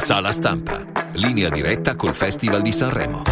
Sala stampa. Linea diretta col Festival di Sanremo.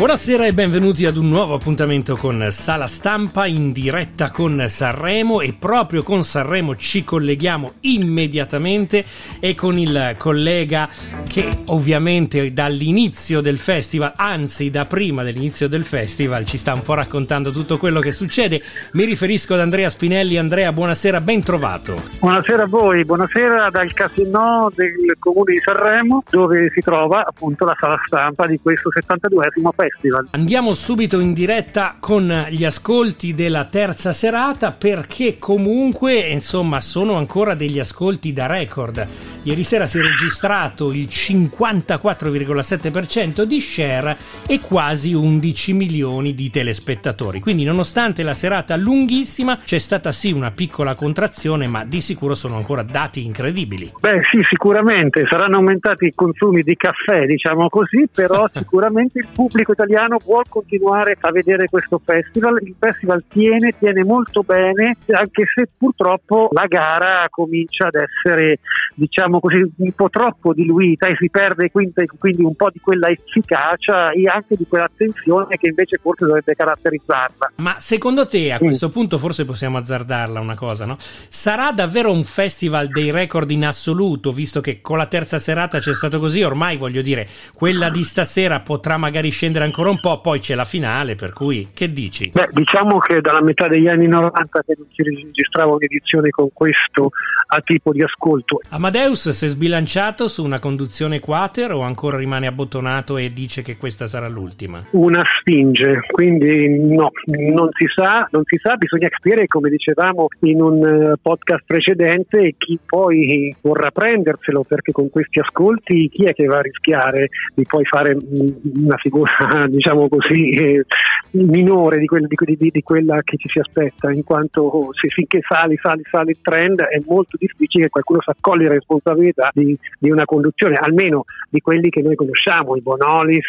Buonasera e benvenuti ad un nuovo appuntamento con Sala Stampa in diretta con Sanremo e proprio con Sanremo ci colleghiamo immediatamente e con il collega che ovviamente dall'inizio del festival, anzi da prima dell'inizio del festival, ci sta un po' raccontando tutto quello che succede. Mi riferisco ad Andrea Spinelli. Andrea, buonasera, ben trovato. Buonasera a voi, buonasera dal casino del comune di Sanremo dove si trova appunto la sala stampa di questo 72esimo festival. Festival. Andiamo subito in diretta con gli ascolti della terza serata perché comunque insomma sono ancora degli ascolti da record. Ieri sera si è registrato il 54,7% di share e quasi 11 milioni di telespettatori. Quindi nonostante la serata lunghissima c'è stata sì una piccola contrazione ma di sicuro sono ancora dati incredibili. Beh sì sicuramente saranno aumentati i consumi di caffè diciamo così però sicuramente il pubblico italiano vuole continuare a vedere questo festival. Il festival tiene, tiene molto bene, anche se purtroppo la gara comincia ad essere, diciamo così, un po' troppo diluita e si perde quindi, quindi un po' di quella efficacia e anche di quell'attenzione che invece forse dovrebbe caratterizzarla. Ma secondo te a questo mm. punto forse possiamo azzardarla una cosa, no? Sarà davvero un festival dei record in assoluto, visto che con la terza serata c'è stato così, ormai voglio dire, quella di stasera potrà magari scendere ancora un po', poi c'è la finale, per cui che dici? Beh, diciamo che dalla metà degli anni 90 che non si registrava un'edizione con questo a tipo di ascolto. Amadeus si è sbilanciato su una conduzione quater o ancora rimane abbottonato e dice che questa sarà l'ultima? Una spinge, quindi no, non si sa, non si sa, bisogna capire come dicevamo in un eh, podcast precedente chi poi vorrà prenderselo perché con questi ascolti chi è che va a rischiare di poi fare mm, una figura diciamo così eh, minore di, quel, di, di, di, quella che ci si aspetta, in quanto se finché sali, sali, sali il trend è molto difficile che qualcuno si accoglie la responsabilità di, una conduzione, almeno di quelli che noi conosciamo, i Bonolis,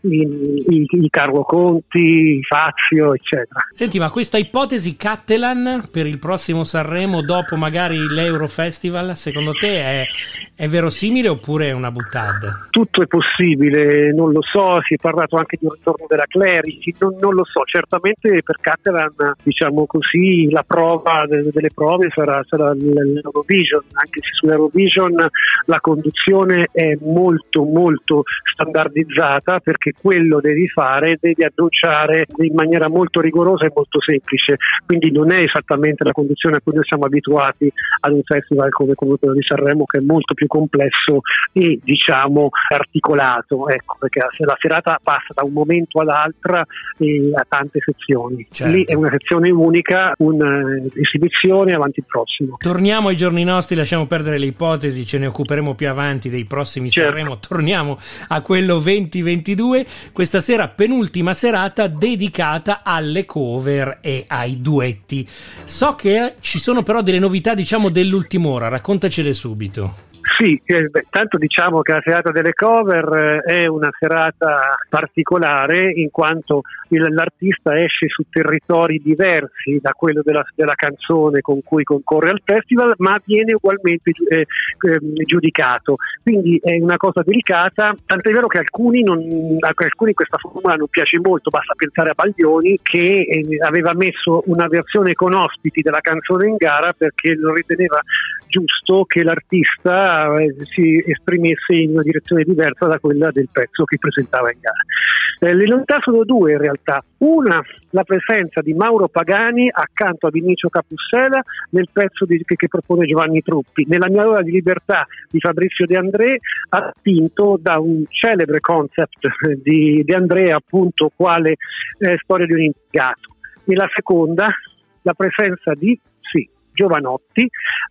i, i, i Carlo Conti, i Fazio, eccetera. Senti, ma questa ipotesi Cattelan per il prossimo Sanremo dopo magari l'Eurofestival, secondo te è, è verosimile oppure è una buttata? Tutto è possibile, non lo so, si è parlato anche di un ritorno della Clerici, non, non, lo so, certamente per Catalan diciamo così la prova de, delle prove sarà, sarà l'Eurovision, anche se sull'Eurovision la conduzione è molto molto standardizzata perché quello devi fare, devi annunciare in maniera molto rigorosa e molto semplice, quindi non è esattamente la conduzione a cui noi siamo abituati ad un festival come quello di Sanremo che è molto più complesso e diciamo articolato, ecco, perché la serata passa da un momento all'altra e a tante sezioni. Certo. Lì è una sezione unica, un'esibizione avanti il prossimo. Torniamo ai giorni nostri, lasciamo perdere le ipotesi, ce ne occuperemo più avanti dei prossimi certo. Sanremo. Torniamo a quello 2022. Questa sera penultima serata dedicata alle cover e ai duetti. So che ci sono però delle novità, diciamo, dell'ultima ora, raccontacele subito. Sì, eh, beh, tanto diciamo che la serata delle cover eh, è una serata particolare in quanto il, l'artista esce su territori diversi da quello della, della, canzone con cui concorre al festival, ma viene ugualmente eh, ehm, giudicato. Quindi è una cosa delicata, tant'è vero che alcuni, non, alcuni questa formula non piace molto, basta pensare a Baglioni che eh, aveva messo una versione con ospiti della canzone in gara perché lo riteneva giusto che l'artista si esprimesse in una direzione diversa da quella del pezzo che presentava in gara. Eh, le novità sono due in realtà. Una, la presenza di Mauro Pagani accanto a Vinicio Capussela nel pezzo di, che, che, propone Giovanni Truppi. Nella mia ora di libertà di Fabrizio De André, attinto da un celebre concept di De André, appunto, quale eh, storia di un impiegato. Nella seconda, la presenza di Giovanotti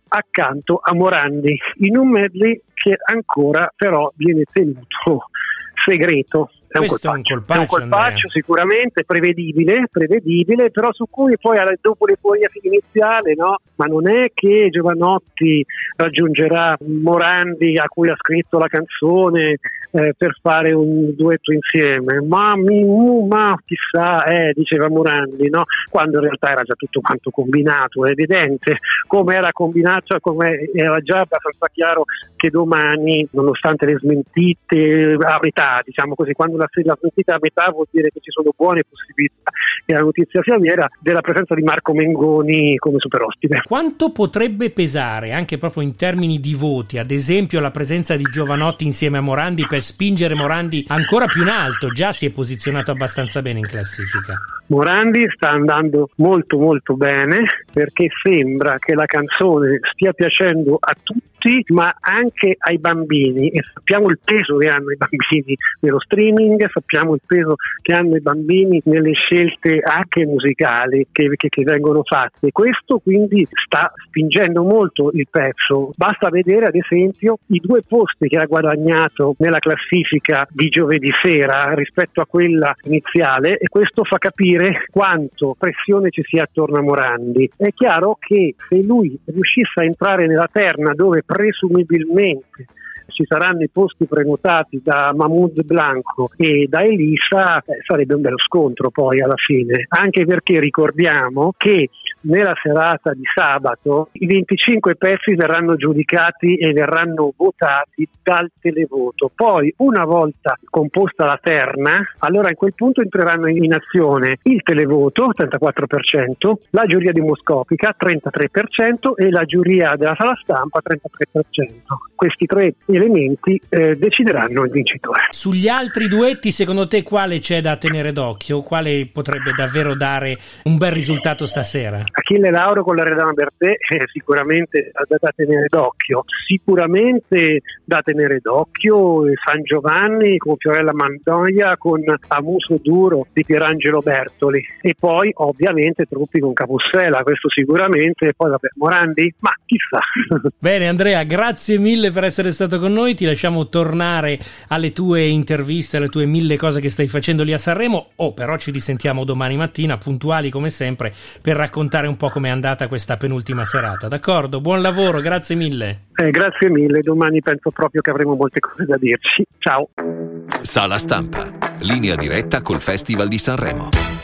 accanto a Morandi in un medley che ancora però viene tenuto segreto è un colpaccio, è un colpaccio, un colpaccio sicuramente prevedibile, prevedibile, però su cui poi dopo l'euforia iniziale, no? ma non è che Giovanotti raggiungerà Morandi a cui ha scritto la canzone eh, per fare un duetto insieme, ma, mi, ma chissà, eh, diceva Morandi, no? quando in realtà era già tutto quanto combinato, è evidente come era combinato, come era già abbastanza chiaro che domani, nonostante le smentite a metà, diciamo così, quando la, la smentita a metà vuol dire che ci sono buone possibilità che la notizia sia vera della presenza di Marco Mengoni come super ospite. Quanto potrebbe pesare, anche proprio in termini di voti, ad esempio la presenza di Giovanotti insieme a Morandi per spingere Morandi ancora più in alto? Già si è posizionato abbastanza bene in classifica. Morandi sta andando molto molto bene perché sembra che la canzone stia piacendo a tutti ma anche ai bambini e sappiamo il peso che hanno i bambini nello streaming, sappiamo il peso che hanno i bambini nelle scelte anche musicali che, che, che vengono fatte. Questo quindi sta spingendo molto il pezzo. Basta vedere ad esempio i due posti che ha guadagnato nella classifica di giovedì sera rispetto a quella iniziale e questo fa capire capire quanto pressione ci sia attorno a Morandi. È chiaro che se lui riuscisse a entrare nella terna dove presumibilmente ci saranno i posti prenotati da Mahmoud Blanco e da Elisa, eh, sarebbe un bello scontro poi alla fine, anche perché ricordiamo che nella serata di sabato i 25 pezzi verranno giudicati e verranno votati dal televoto. Poi, una volta composta la terna, allora in quel punto entreranno in azione il televoto, 34%, la giuria demoscopica, 33% e la giuria della sala stampa, 33%. Questi tre elementi eh, decideranno il vincitore. Sugli altri duetti, secondo te, quale c'è da tenere d'occhio? Quale potrebbe davvero dare un bel risultato stasera? Achille Lauro con la Redana Bertè è eh, sicuramente da, da, tenere d'occhio. Sicuramente da tenere d'occhio San Giovanni con Fiorella Mandoia con Amuso Duro di Pierangelo Bertoli. E poi ovviamente Truppi con Capussela, questo sicuramente, e poi vabbè Morandi, ma chissà. Bene Andrea, grazie mille per essere stato con noi, ti lasciamo tornare alle tue interviste, alle tue mille cose che stai facendo lì a Sanremo, oh però ci risentiamo domani mattina puntuali come sempre per raccontare un po' com'è andata questa penultima serata, d'accordo? Buon lavoro, grazie mille. Eh, grazie mille, domani penso proprio che avremo molte cose da dirci. Ciao. Sala stampa, linea diretta col Festival di Sanremo.